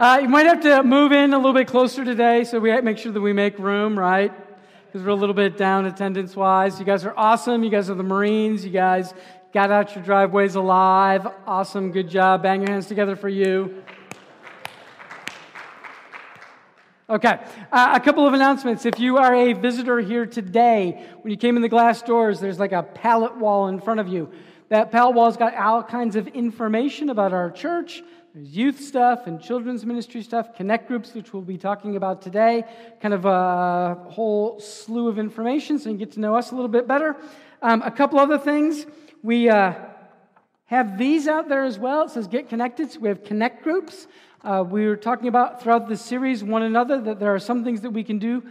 Uh, you might have to move in a little bit closer today, so we make sure that we make room, right? Because we're a little bit down attendance wise. You guys are awesome. You guys are the Marines. You guys got out your driveways alive. Awesome. Good job. Bang your hands together for you. Okay, uh, a couple of announcements. If you are a visitor here today, when you came in the glass doors, there's like a pallet wall in front of you. That pallet wall's got all kinds of information about our church. There's youth stuff and children's ministry stuff, connect groups, which we'll be talking about today. Kind of a whole slew of information so you get to know us a little bit better. Um, a couple other things. We uh, have these out there as well. It says get connected. So we have connect groups. Uh, we were talking about throughout the series one another that there are some things that we can do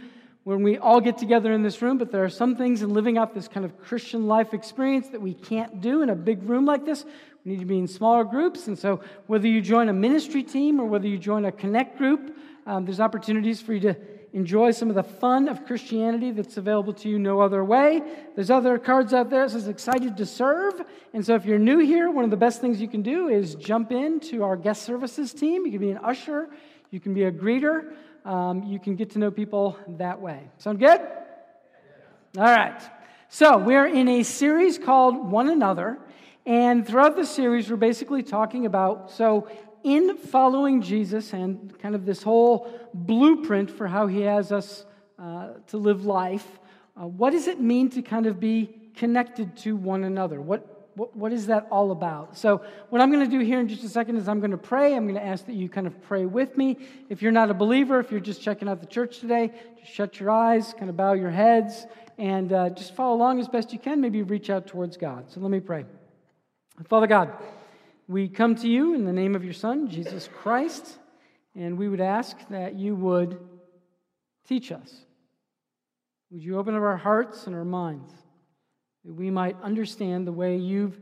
when we all get together in this room, but there are some things in living out this kind of Christian life experience that we can't do in a big room like this. We need to be in smaller groups. And so, whether you join a ministry team or whether you join a connect group, um, there's opportunities for you to enjoy some of the fun of Christianity that's available to you no other way. There's other cards out there that says excited to serve. And so if you're new here, one of the best things you can do is jump into our guest services team. You can be an usher, you can be a greeter, um, you can get to know people that way. Sound good? All right. So we're in a series called One Another. And throughout the series, we're basically talking about so in following Jesus and kind of this whole blueprint for how he has us uh, to live life, uh, what does it mean to kind of be connected to one another? What, what, what is that all about? So, what I'm going to do here in just a second is I'm going to pray. I'm going to ask that you kind of pray with me. If you're not a believer, if you're just checking out the church today, just shut your eyes, kind of bow your heads, and uh, just follow along as best you can. Maybe reach out towards God. So, let me pray. Father God, we come to you in the name of your Son, Jesus Christ, and we would ask that you would teach us. Would you open up our hearts and our minds that we might understand the way you've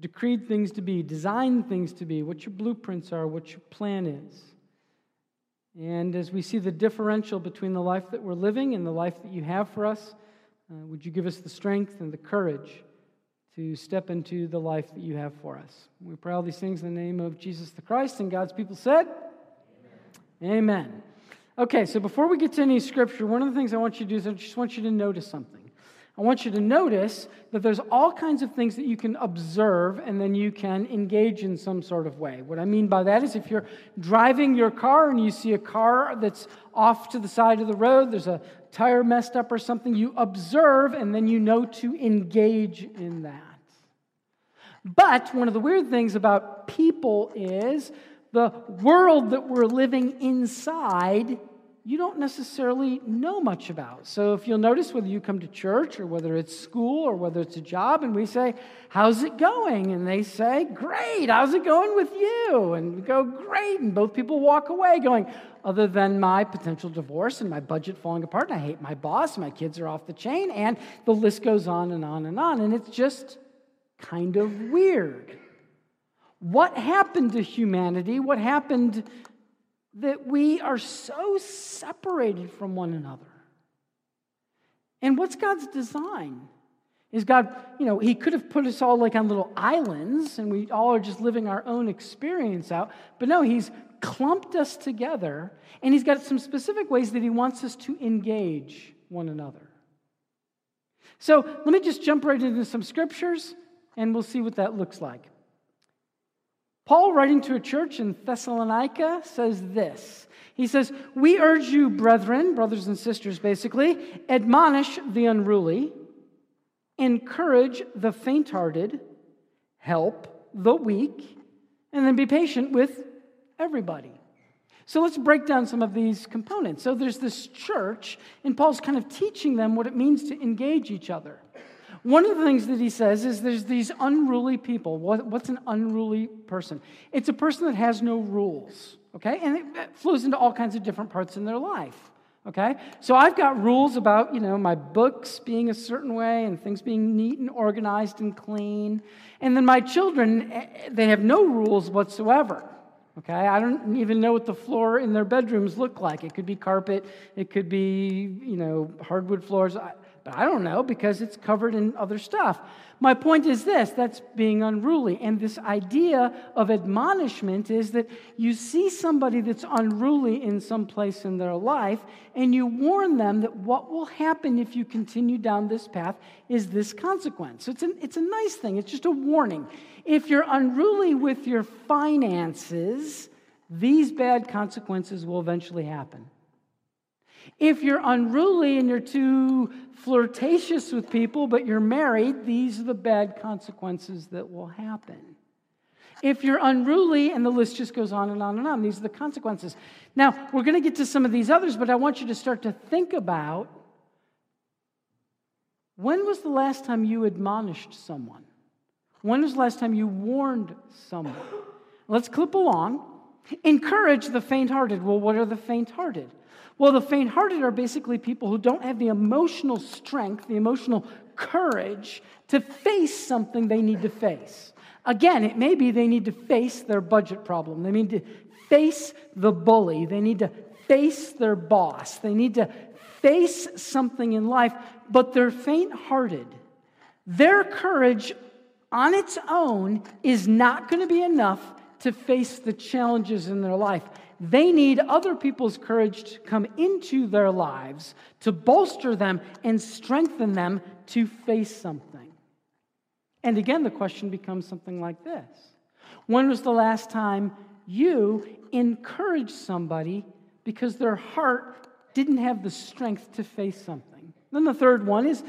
decreed things to be, designed things to be, what your blueprints are, what your plan is. And as we see the differential between the life that we're living and the life that you have for us, uh, would you give us the strength and the courage to step into the life that you have for us. We pray all these things in the name of Jesus the Christ, and God's people said, Amen. Amen. Okay, so before we get to any scripture, one of the things I want you to do is I just want you to notice something. I want you to notice that there's all kinds of things that you can observe and then you can engage in some sort of way. What I mean by that is if you're driving your car and you see a car that's off to the side of the road, there's a tire messed up or something, you observe and then you know to engage in that. But one of the weird things about people is the world that we're living inside you don't necessarily know much about. So, if you'll notice, whether you come to church or whether it's school or whether it's a job, and we say, How's it going? And they say, Great. How's it going with you? And we go, Great. And both people walk away going, Other than my potential divorce and my budget falling apart, and I hate my boss, my kids are off the chain, and the list goes on and on and on. And it's just kind of weird. What happened to humanity? What happened that we are so separated from one another. And what's God's design? Is God, you know, He could have put us all like on little islands and we all are just living our own experience out. But no, He's clumped us together and He's got some specific ways that He wants us to engage one another. So let me just jump right into some scriptures and we'll see what that looks like. Paul, writing to a church in Thessalonica, says this. He says, We urge you, brethren, brothers and sisters, basically, admonish the unruly, encourage the faint hearted, help the weak, and then be patient with everybody. So let's break down some of these components. So there's this church, and Paul's kind of teaching them what it means to engage each other. One of the things that he says is there's these unruly people. What, what's an unruly person? It's a person that has no rules, okay? And it flows into all kinds of different parts in their life, okay? So I've got rules about, you know, my books being a certain way and things being neat and organized and clean. And then my children, eh, they have no rules whatsoever. Okay, I don't even know what the floor in their bedrooms look like. It could be carpet, it could be, you know, hardwood floors. I, but I don't know because it's covered in other stuff. My point is this that's being unruly. And this idea of admonishment is that you see somebody that's unruly in some place in their life, and you warn them that what will happen if you continue down this path is this consequence. So it's, an, it's a nice thing, it's just a warning. If you're unruly with your finances, these bad consequences will eventually happen. If you're unruly and you're too flirtatious with people, but you're married, these are the bad consequences that will happen. If you're unruly, and the list just goes on and on and on, these are the consequences. Now, we're going to get to some of these others, but I want you to start to think about when was the last time you admonished someone? When was the last time you warned someone? Let's clip along. Encourage the faint hearted. Well, what are the faint hearted? Well, the faint hearted are basically people who don't have the emotional strength, the emotional courage to face something they need to face. Again, it may be they need to face their budget problem. They need to face the bully. They need to face their boss. They need to face something in life, but they're faint hearted. Their courage on its own is not going to be enough to face the challenges in their life. They need other people's courage to come into their lives to bolster them and strengthen them to face something. And again, the question becomes something like this When was the last time you encouraged somebody because their heart didn't have the strength to face something? Then the third one is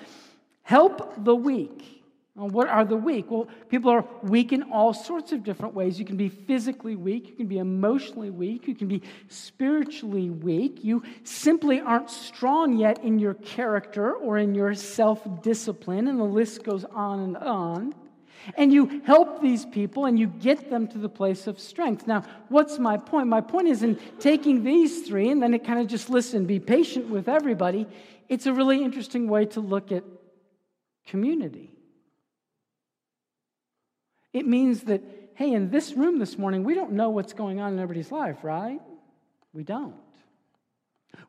help the weak. Well, what are the weak? Well, people are weak in all sorts of different ways. You can be physically weak, you can be emotionally weak, you can be spiritually weak. You simply aren't strong yet in your character or in your self discipline, and the list goes on and on. And you help these people and you get them to the place of strength. Now, what's my point? My point is in taking these three and then it kind of just listen, be patient with everybody. It's a really interesting way to look at community. It means that, hey, in this room this morning, we don't know what's going on in everybody's life, right? We don't.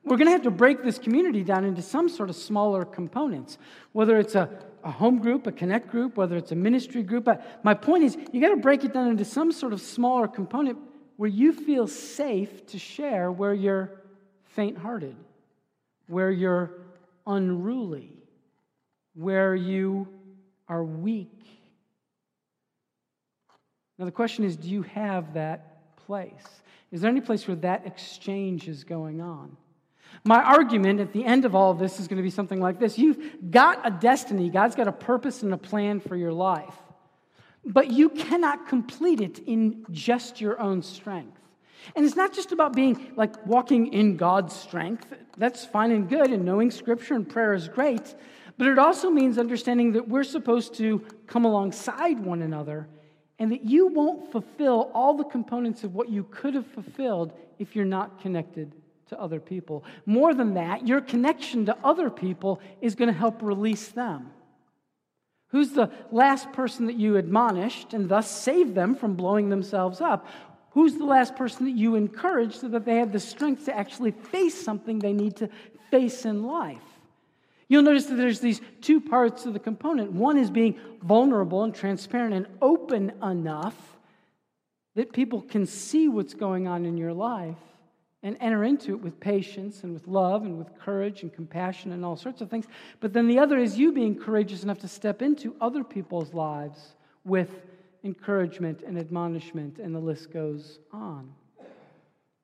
We're going to have to break this community down into some sort of smaller components, whether it's a, a home group, a connect group, whether it's a ministry group. My point is, you got to break it down into some sort of smaller component where you feel safe to share where you're faint hearted, where you're unruly, where you are weak now, the question is do you have that place? Is there any place where that exchange is going on? My argument at the end of all of this is going to be something like this You've got a destiny, God's got a purpose and a plan for your life, but you cannot complete it in just your own strength. And it's not just about being like walking in God's strength. That's fine and good, and knowing scripture and prayer is great. But it also means understanding that we're supposed to come alongside one another and that you won't fulfill all the components of what you could have fulfilled if you're not connected to other people. More than that, your connection to other people is going to help release them. Who's the last person that you admonished and thus saved them from blowing themselves up? Who's the last person that you encouraged so that they have the strength to actually face something they need to face in life? You'll notice that there's these two parts of the component. One is being vulnerable and transparent and open enough that people can see what's going on in your life and enter into it with patience and with love and with courage and compassion and all sorts of things. But then the other is you being courageous enough to step into other people's lives with encouragement and admonishment, and the list goes on.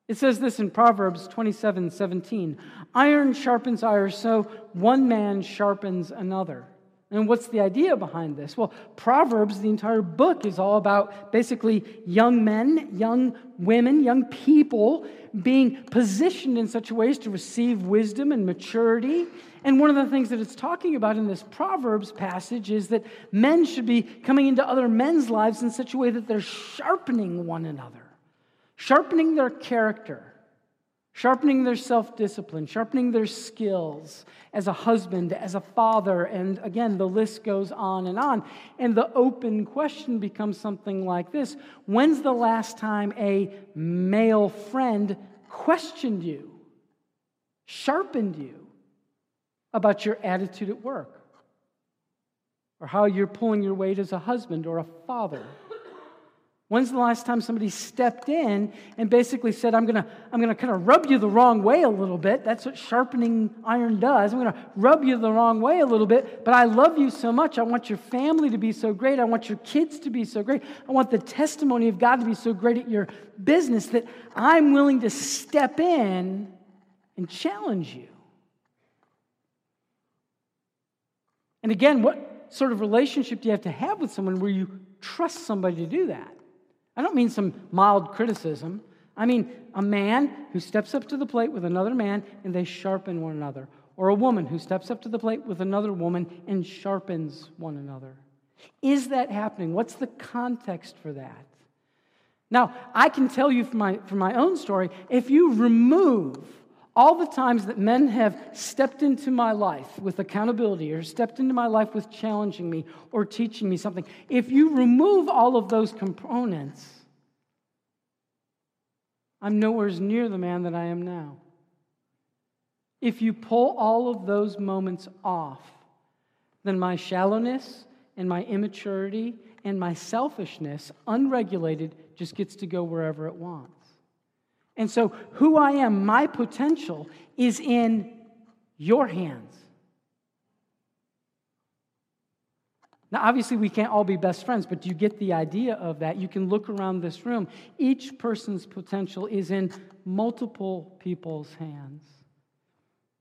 It says this in Proverbs 27 17 Iron sharpens iron, so one man sharpens another. And what's the idea behind this? Well, Proverbs, the entire book, is all about basically young men, young women, young people being positioned in such a ways to receive wisdom and maturity. And one of the things that it's talking about in this Proverbs passage is that men should be coming into other men's lives in such a way that they're sharpening one another sharpening their character, sharpening their self discipline, sharpening their skills as a husband, as a father, and again, the list goes on and on. And the open question becomes something like this When's the last time a male friend questioned you, sharpened you, about your attitude at work or how you're pulling your weight as a husband or a father. When's the last time somebody stepped in and basically said, I'm going to I'm to kind of rub you the wrong way a little bit? That's what sharpening iron does. I'm going to rub you the wrong way a little bit, but I love you so much. I want your family to be so great. I want your kids to be so great. I want the testimony of God to be so great at your business that I'm willing to step in and challenge you. And again, what sort of relationship do you have to have with someone where you trust somebody to do that? I don't mean some mild criticism. I mean a man who steps up to the plate with another man and they sharpen one another. Or a woman who steps up to the plate with another woman and sharpens one another. Is that happening? What's the context for that? Now, I can tell you from my, from my own story if you remove all the times that men have stepped into my life with accountability or stepped into my life with challenging me or teaching me something, if you remove all of those components, I'm nowhere near the man that I am now. If you pull all of those moments off, then my shallowness and my immaturity and my selfishness, unregulated, just gets to go wherever it wants. And so, who I am, my potential, is in your hands. Now, obviously, we can't all be best friends, but do you get the idea of that? You can look around this room. Each person's potential is in multiple people's hands.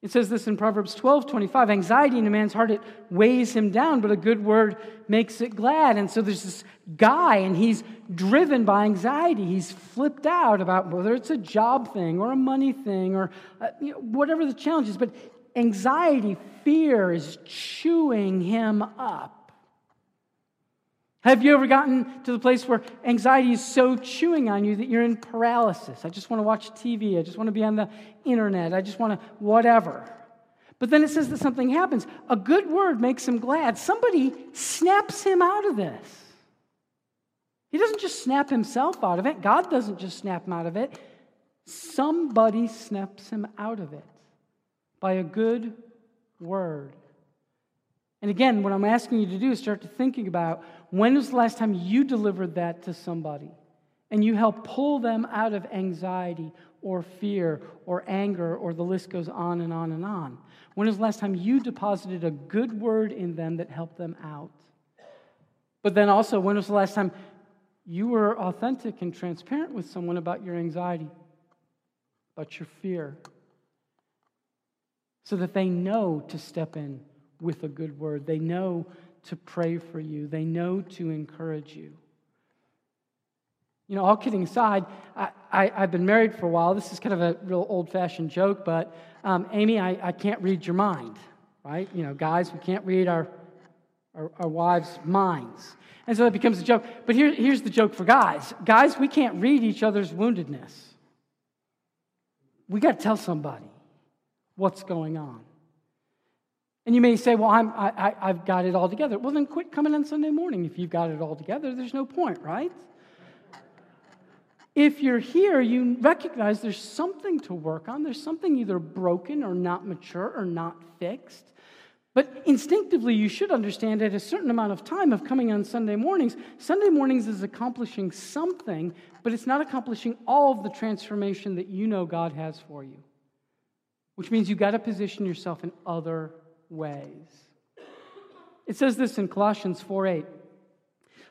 It says this in Proverbs 12 25 anxiety in a man's heart, it weighs him down, but a good word makes it glad. And so there's this guy, and he's driven by anxiety. He's flipped out about whether it's a job thing or a money thing or uh, you know, whatever the challenge is. But anxiety, fear is chewing him up. Have you ever gotten to the place where anxiety is so chewing on you that you're in paralysis? I just want to watch TV. I just want to be on the internet. I just want to whatever. But then it says that something happens. A good word makes him glad. Somebody snaps him out of this. He doesn't just snap himself out of it, God doesn't just snap him out of it. Somebody snaps him out of it by a good word. And again, what I'm asking you to do is start to thinking about when was the last time you delivered that to somebody and you helped pull them out of anxiety or fear or anger or the list goes on and on and on? When was the last time you deposited a good word in them that helped them out? But then also, when was the last time you were authentic and transparent with someone about your anxiety, about your fear, so that they know to step in with a good word? They know to pray for you, they know to encourage you. You know, all kidding aside, I, I, have been married for a while. This is kind of a real old fashioned joke, but um, Amy, I, I can't read your mind, right? You know, guys, we can't read our, our, our wives' minds. And so it becomes a joke. But here, here's the joke for guys guys, we can't read each other's woundedness. We got to tell somebody what's going on. And you may say, well, I'm, I, have got it all together. Well, then quit coming on Sunday morning if you've got it all together. There's no point, right? If you're here, you recognize there's something to work on. There's something either broken or not mature or not fixed. But instinctively, you should understand at a certain amount of time of coming on Sunday mornings, Sunday mornings is accomplishing something, but it's not accomplishing all of the transformation that you know God has for you. Which means you've got to position yourself in other ways. It says this in Colossians 4 8.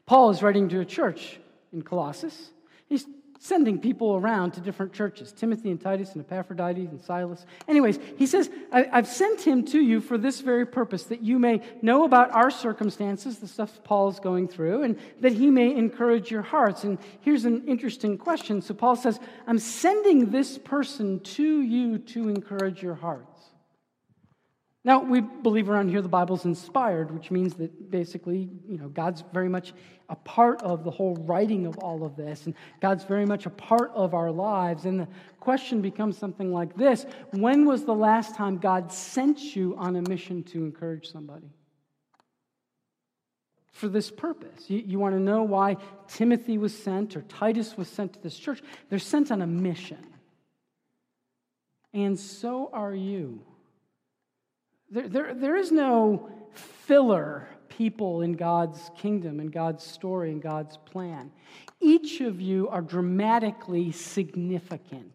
Paul is writing to a church in Colossus. He's sending people around to different churches Timothy and Titus and Epaphroditus and Silas. Anyways, he says, I've sent him to you for this very purpose, that you may know about our circumstances, the stuff Paul's going through, and that he may encourage your hearts. And here's an interesting question. So Paul says, I'm sending this person to you to encourage your hearts. Now, we believe around here the Bible's inspired, which means that basically, you know, God's very much a part of the whole writing of all of this, and God's very much a part of our lives. And the question becomes something like this When was the last time God sent you on a mission to encourage somebody? For this purpose. You, you want to know why Timothy was sent or Titus was sent to this church? They're sent on a mission. And so are you. There, there, there is no filler people in God's kingdom and God's story and God's plan. Each of you are dramatically significant.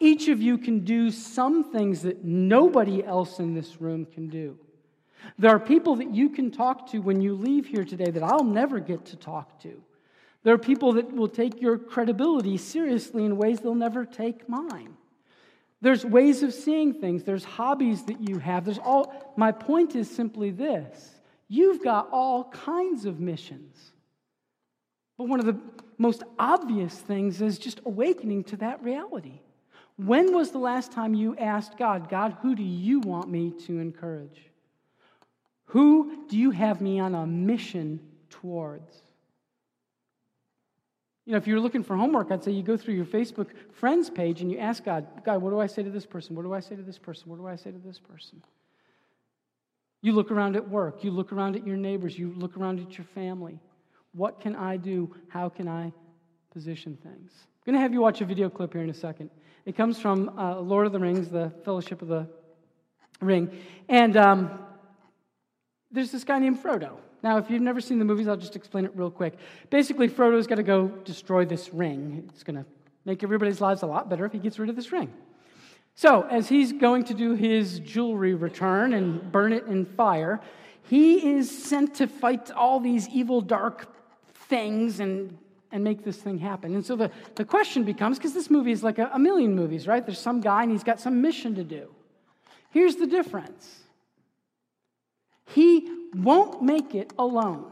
Each of you can do some things that nobody else in this room can do. There are people that you can talk to when you leave here today that I'll never get to talk to. There are people that will take your credibility seriously in ways they'll never take mine. There's ways of seeing things, there's hobbies that you have. There's all my point is simply this. You've got all kinds of missions. But one of the most obvious things is just awakening to that reality. When was the last time you asked God, God, who do you want me to encourage? Who do you have me on a mission towards? You know, if you're looking for homework, I'd say you go through your Facebook friends page and you ask God, God, what do I say to this person? What do I say to this person? What do I say to this person? You look around at work, you look around at your neighbors, you look around at your family. What can I do? How can I position things? I'm going to have you watch a video clip here in a second. It comes from uh, Lord of the Rings, the Fellowship of the Ring. And um, there's this guy named Frodo. Now, if you've never seen the movies, I'll just explain it real quick. Basically, Frodo's got to go destroy this ring. It's going to make everybody's lives a lot better if he gets rid of this ring. So, as he's going to do his jewelry return and burn it in fire, he is sent to fight all these evil, dark things and, and make this thing happen. And so the, the question becomes because this movie is like a, a million movies, right? There's some guy and he's got some mission to do. Here's the difference he won't make it alone.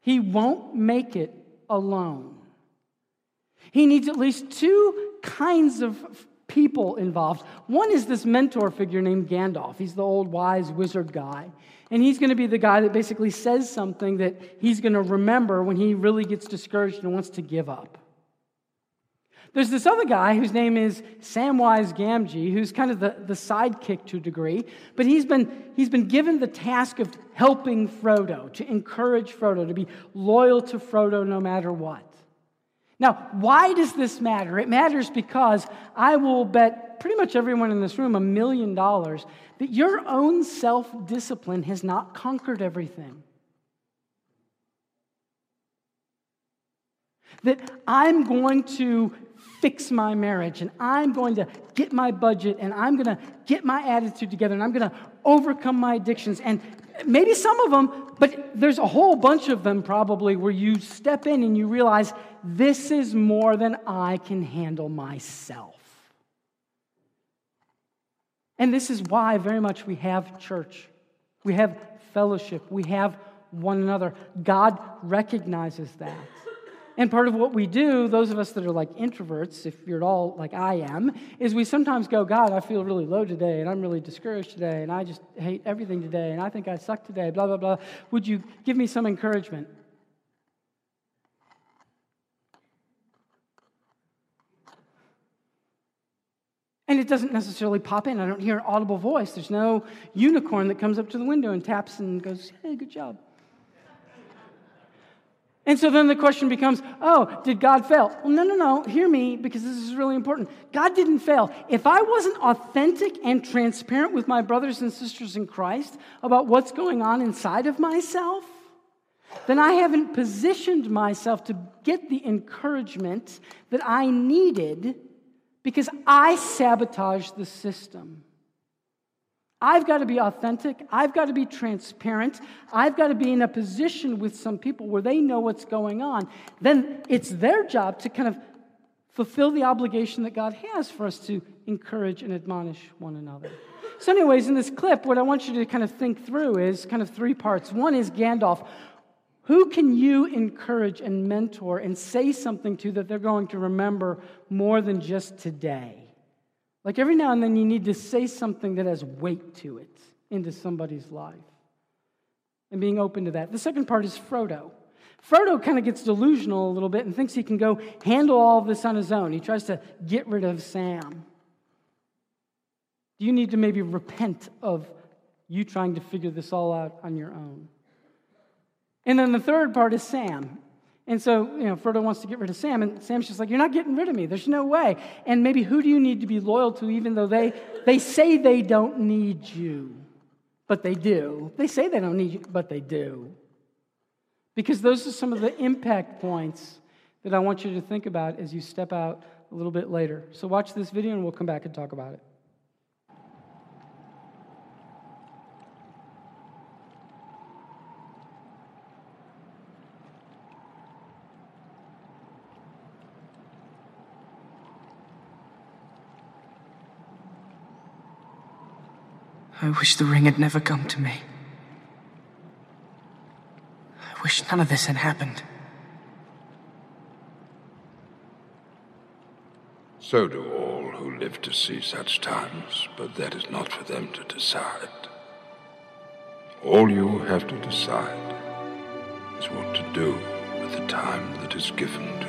He won't make it alone. He needs at least two kinds of people involved. One is this mentor figure named Gandalf. He's the old wise wizard guy. And he's going to be the guy that basically says something that he's going to remember when he really gets discouraged and wants to give up. There's this other guy whose name is Samwise Gamgee, who's kind of the, the sidekick to a degree, but he's been, he's been given the task of helping Frodo, to encourage Frodo, to be loyal to Frodo no matter what. Now, why does this matter? It matters because I will bet pretty much everyone in this room a million dollars that your own self discipline has not conquered everything. That I'm going to fix my marriage and I'm going to get my budget and I'm going to get my attitude together and I'm going to overcome my addictions. And maybe some of them, but there's a whole bunch of them probably where you step in and you realize this is more than I can handle myself. And this is why very much we have church, we have fellowship, we have one another. God recognizes that. And part of what we do, those of us that are like introverts, if you're at all like I am, is we sometimes go, God, I feel really low today, and I'm really discouraged today, and I just hate everything today, and I think I suck today, blah, blah, blah. Would you give me some encouragement? And it doesn't necessarily pop in. I don't hear an audible voice. There's no unicorn that comes up to the window and taps and goes, hey, good job. And so then the question becomes oh, did God fail? Well, no, no, no. Hear me because this is really important. God didn't fail. If I wasn't authentic and transparent with my brothers and sisters in Christ about what's going on inside of myself, then I haven't positioned myself to get the encouragement that I needed because I sabotaged the system. I've got to be authentic. I've got to be transparent. I've got to be in a position with some people where they know what's going on. Then it's their job to kind of fulfill the obligation that God has for us to encourage and admonish one another. So, anyways, in this clip, what I want you to kind of think through is kind of three parts. One is Gandalf. Who can you encourage and mentor and say something to that they're going to remember more than just today? Like every now and then, you need to say something that has weight to it into somebody's life. And being open to that. The second part is Frodo. Frodo kind of gets delusional a little bit and thinks he can go handle all of this on his own. He tries to get rid of Sam. Do you need to maybe repent of you trying to figure this all out on your own? And then the third part is Sam. And so, you know, Frodo wants to get rid of Sam, and Sam's just like, You're not getting rid of me. There's no way. And maybe who do you need to be loyal to, even though they, they say they don't need you? But they do. They say they don't need you, but they do. Because those are some of the impact points that I want you to think about as you step out a little bit later. So, watch this video, and we'll come back and talk about it. I wish the ring had never come to me. I wish none of this had happened. So do all who live to see such times, but that is not for them to decide. All you have to decide is what to do with the time that is given to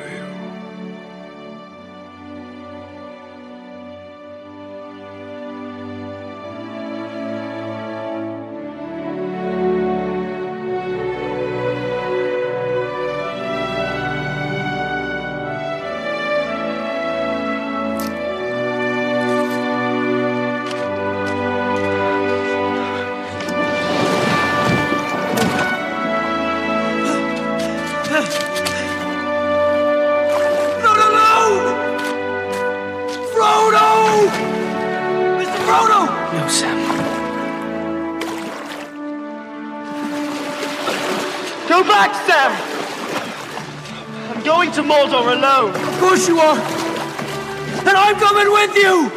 going to Mordor alone. Of course you are. And I'm coming with you!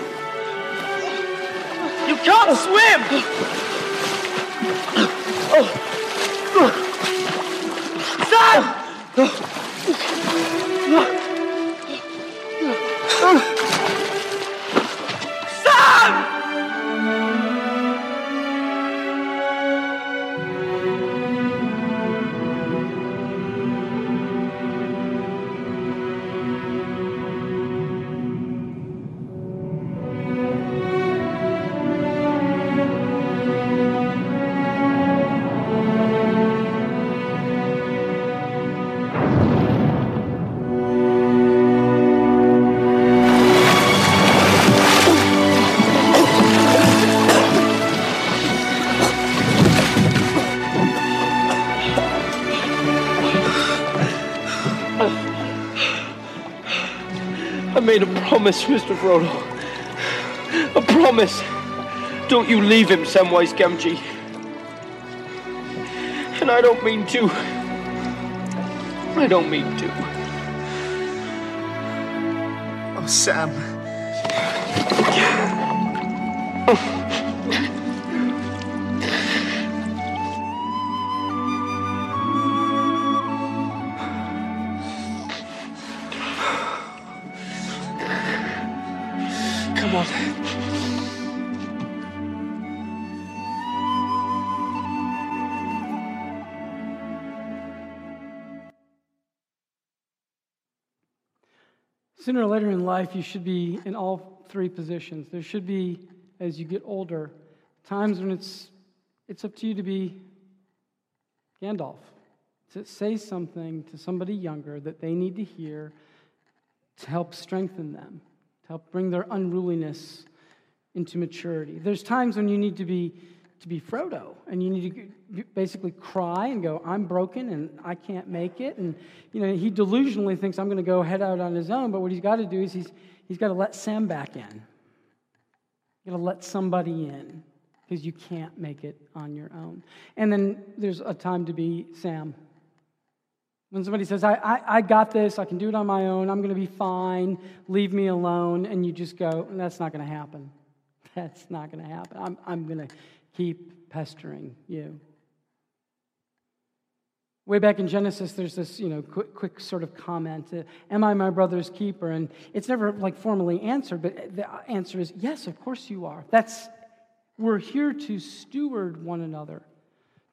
You can't swim! Promise, Mr. Frodo. A promise. Don't you leave him, Samwise Gamgee. And I don't mean to. I don't mean to. Oh, Sam. Oh. Sooner or later in life, you should be in all three positions. There should be, as you get older, times when it's, it's up to you to be Gandalf, to say something to somebody younger that they need to hear to help strengthen them, to help bring their unruliness into maturity. There's times when you need to be to be Frodo, and you need to basically cry and go, "I'm broken and I can't make it." And you know he delusionally thinks I'm going to go head out on his own, but what he's got to do is he's he's got to let Sam back in. You got to let somebody in because you can't make it on your own. And then there's a time to be Sam. When somebody says, I, I, I got this, I can do it on my own, I'm going to be fine, leave me alone, and you just go, that's not going to happen. That's not going to happen. I'm, I'm going to keep pestering you. Way back in Genesis, there's this, you know, quick, quick sort of comment, uh, "Am I my brother's keeper?" And it's never like formally answered, but the answer is yes. Of course you are. That's we're here to steward one another,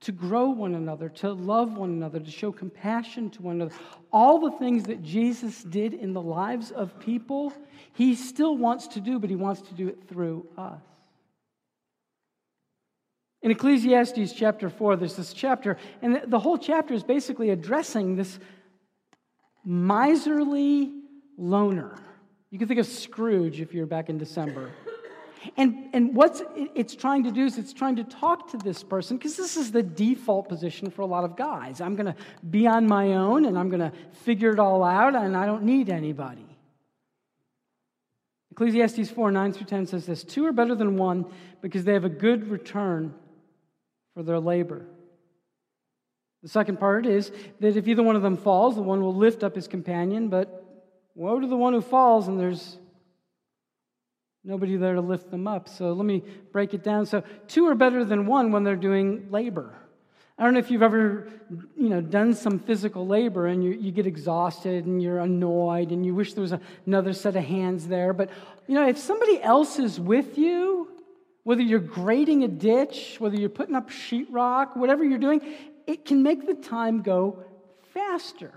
to grow one another, to love one another, to show compassion to one another. All the things that Jesus did in the lives of people, he still wants to do, but he wants to do it through us. In Ecclesiastes chapter 4, there's this chapter, and the whole chapter is basically addressing this miserly loner. You can think of Scrooge if you're back in December. And, and what it's trying to do is it's trying to talk to this person because this is the default position for a lot of guys. I'm going to be on my own and I'm going to figure it all out and I don't need anybody. Ecclesiastes 4 9 through 10 says this Two are better than one because they have a good return for their labor. The second part is that if either one of them falls, the one will lift up his companion, but woe to the one who falls and there's nobody there to lift them up. So let me break it down. So two are better than one when they're doing labor. I don't know if you've ever, you know, done some physical labor and you, you get exhausted and you're annoyed and you wish there was another set of hands there. But, you know, if somebody else is with you, whether you're grading a ditch, whether you're putting up sheetrock, whatever you're doing, it can make the time go faster.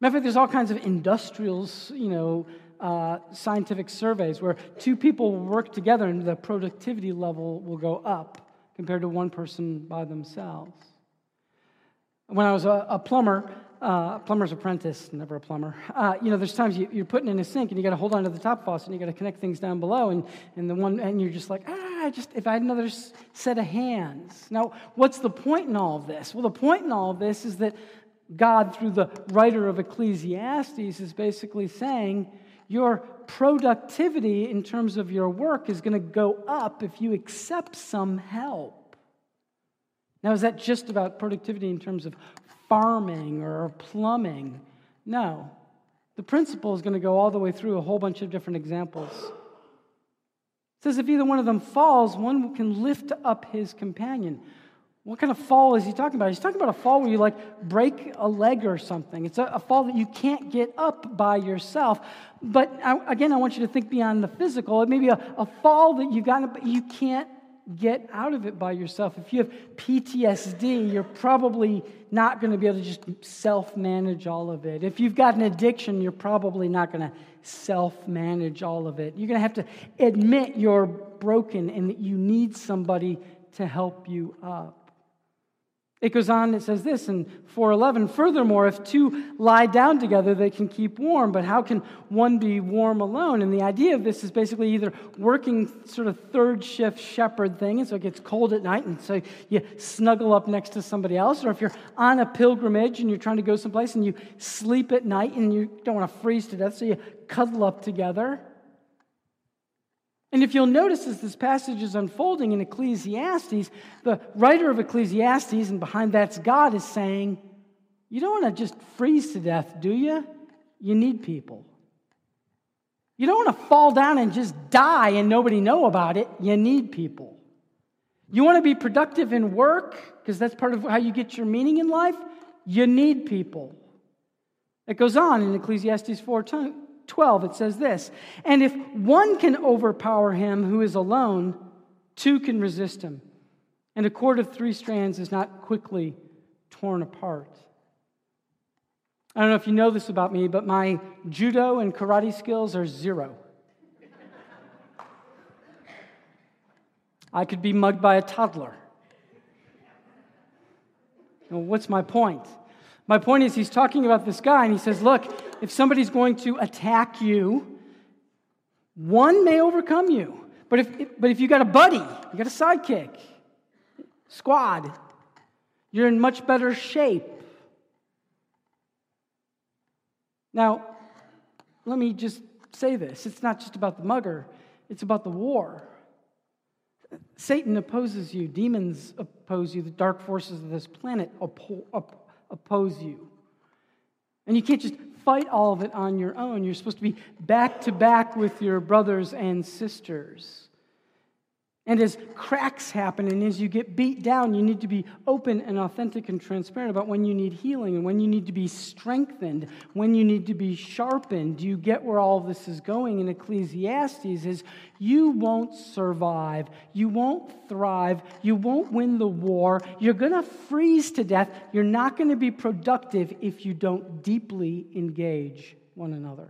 Matter of fact, there's all kinds of industrials, you know, uh, scientific surveys where two people work together and the productivity level will go up compared to one person by themselves. When I was a, a plumber, uh, plumber's apprentice, never a plumber. Uh, you know, there's times you, are putting in a sink and you got to hold on to the top faucet and you got to connect things down below, and, and the one and you're just like, ah, I just if I had another set of hands. Now, what's the point in all of this? Well, the point in all of this is that God, through the writer of Ecclesiastes, is basically saying your productivity in terms of your work is going to go up if you accept some help. Now, is that just about productivity in terms of farming or plumbing? No. The principle is going to go all the way through a whole bunch of different examples. It says if either one of them falls, one can lift up his companion. What kind of fall is he talking about? He's talking about a fall where you like break a leg or something. It's a, a fall that you can't get up by yourself. But I, again, I want you to think beyond the physical. It may be a, a fall that you've gotten, but you can't get out of it by yourself. If you have PTSD, you're probably not going to be able to just self manage all of it. If you've got an addiction, you're probably not going to self manage all of it. You're going to have to admit you're broken and that you need somebody to help you up. It goes on, it says this in 411 Furthermore, if two lie down together, they can keep warm, but how can one be warm alone? And the idea of this is basically either working sort of third shift shepherd thing, and so it gets cold at night, and so you snuggle up next to somebody else, or if you're on a pilgrimage and you're trying to go someplace and you sleep at night and you don't want to freeze to death, so you cuddle up together. And if you'll notice as this passage is unfolding in Ecclesiastes, the writer of Ecclesiastes, and behind that's God, is saying, You don't want to just freeze to death, do you? You need people. You don't want to fall down and just die and nobody know about it. You need people. You want to be productive in work, because that's part of how you get your meaning in life? You need people. It goes on in Ecclesiastes 4 12, it says this And if one can overpower him who is alone, two can resist him. And a cord of three strands is not quickly torn apart. I don't know if you know this about me, but my judo and karate skills are zero. I could be mugged by a toddler. What's my point? My point is, he's talking about this guy, and he says, Look, if somebody's going to attack you, one may overcome you. But if, but if you got a buddy, you got a sidekick, squad, you're in much better shape. Now, let me just say this it's not just about the mugger, it's about the war. Satan opposes you, demons oppose you, the dark forces of this planet oppose you. And you can't just fight all of it on your own. You're supposed to be back to back with your brothers and sisters. And as cracks happen and as you get beat down, you need to be open and authentic and transparent about when you need healing and when you need to be strengthened, when you need to be sharpened. Do you get where all this is going in Ecclesiastes? Is you won't survive, you won't thrive, you won't win the war, you're going to freeze to death, you're not going to be productive if you don't deeply engage one another.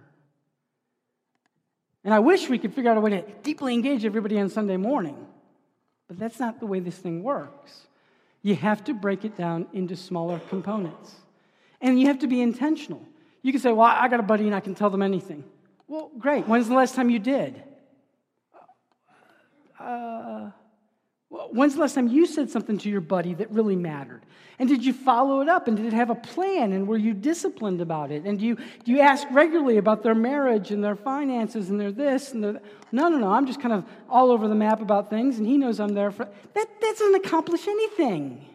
And I wish we could figure out a way to deeply engage everybody on Sunday morning. But that's not the way this thing works. You have to break it down into smaller components. And you have to be intentional. You can say, Well, I got a buddy and I can tell them anything. Well, great. When's the last time you did? Uh, when's the last time you said something to your buddy that really mattered? And did you follow it up? And did it have a plan? And were you disciplined about it? And do you, do you ask regularly about their marriage and their finances and their this and their. No, no, no. I'm just kind of all over the map about things, and he knows I'm there for. That, that doesn't accomplish anything.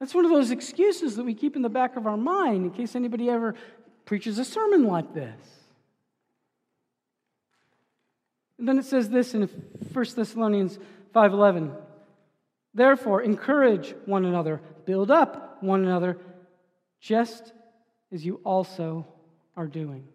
That's one of those excuses that we keep in the back of our mind in case anybody ever preaches a sermon like this. And then it says this in 1 Thessalonians 5:11. Therefore, encourage one another, build up one another, just as you also are doing.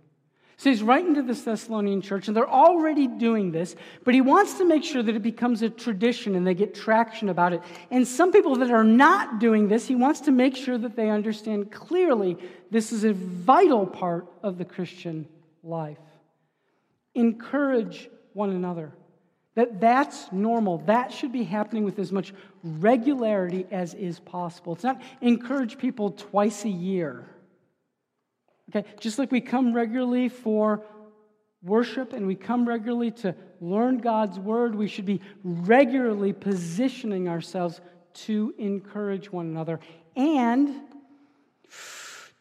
So he's writing to this Thessalonian church, and they're already doing this, but he wants to make sure that it becomes a tradition and they get traction about it. And some people that are not doing this, he wants to make sure that they understand clearly this is a vital part of the Christian life. Encourage one another. That that's normal. That should be happening with as much regularity as is possible. It's not encourage people twice a year. Okay, just like we come regularly for worship and we come regularly to learn God's word, we should be regularly positioning ourselves to encourage one another. And,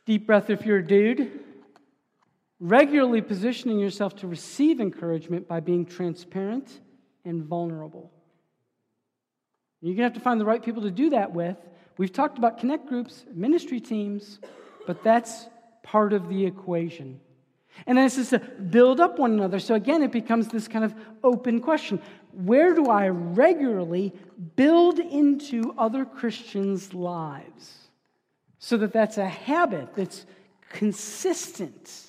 deep breath if you're a dude, regularly positioning yourself to receive encouragement by being transparent and vulnerable. You're going to have to find the right people to do that with. We've talked about connect groups, ministry teams, but that's part of the equation. And then it says to build up one another. So again, it becomes this kind of open question Where do I regularly build into other Christians' lives so that that's a habit that's consistent?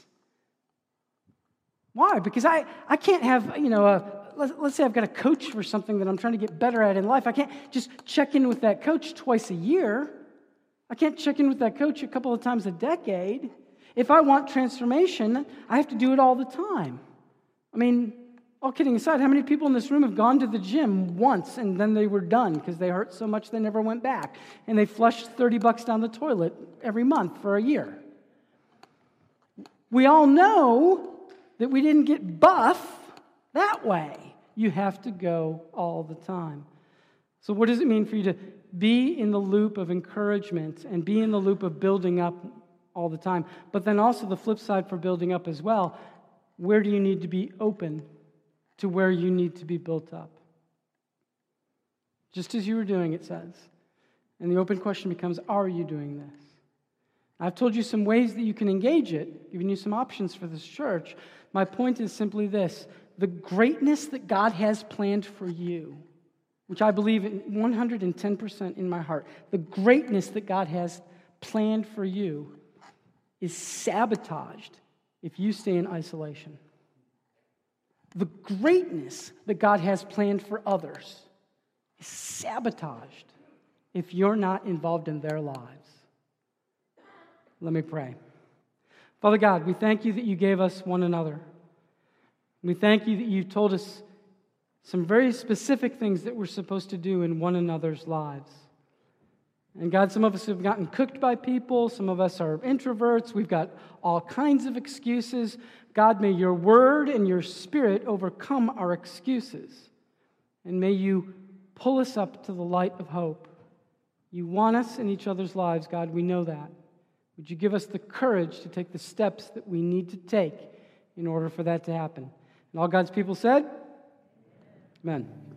Why? Because I, I can't have, you know, a, let's, let's say I've got a coach for something that I'm trying to get better at in life. I can't just check in with that coach twice a year. I can't check in with that coach a couple of times a decade. If I want transformation, I have to do it all the time. I mean, all kidding aside, how many people in this room have gone to the gym once and then they were done because they hurt so much they never went back? And they flushed 30 bucks down the toilet every month for a year. We all know that we didn't get buff that way. You have to go all the time. So, what does it mean for you to be in the loop of encouragement and be in the loop of building up all the time? But then also the flip side for building up as well where do you need to be open to where you need to be built up? Just as you were doing, it says. And the open question becomes are you doing this? I've told you some ways that you can engage it, giving you some options for this church. My point is simply this the greatness that God has planned for you, which I believe in 110% in my heart, the greatness that God has planned for you is sabotaged if you stay in isolation. The greatness that God has planned for others is sabotaged if you're not involved in their lives. Let me pray. Father God, we thank you that you gave us one another. We thank you that you told us some very specific things that we're supposed to do in one another's lives. And God, some of us have gotten cooked by people. Some of us are introverts. We've got all kinds of excuses. God, may your word and your spirit overcome our excuses. And may you pull us up to the light of hope. You want us in each other's lives, God. We know that. Would you give us the courage to take the steps that we need to take in order for that to happen? And all God's people said, Amen.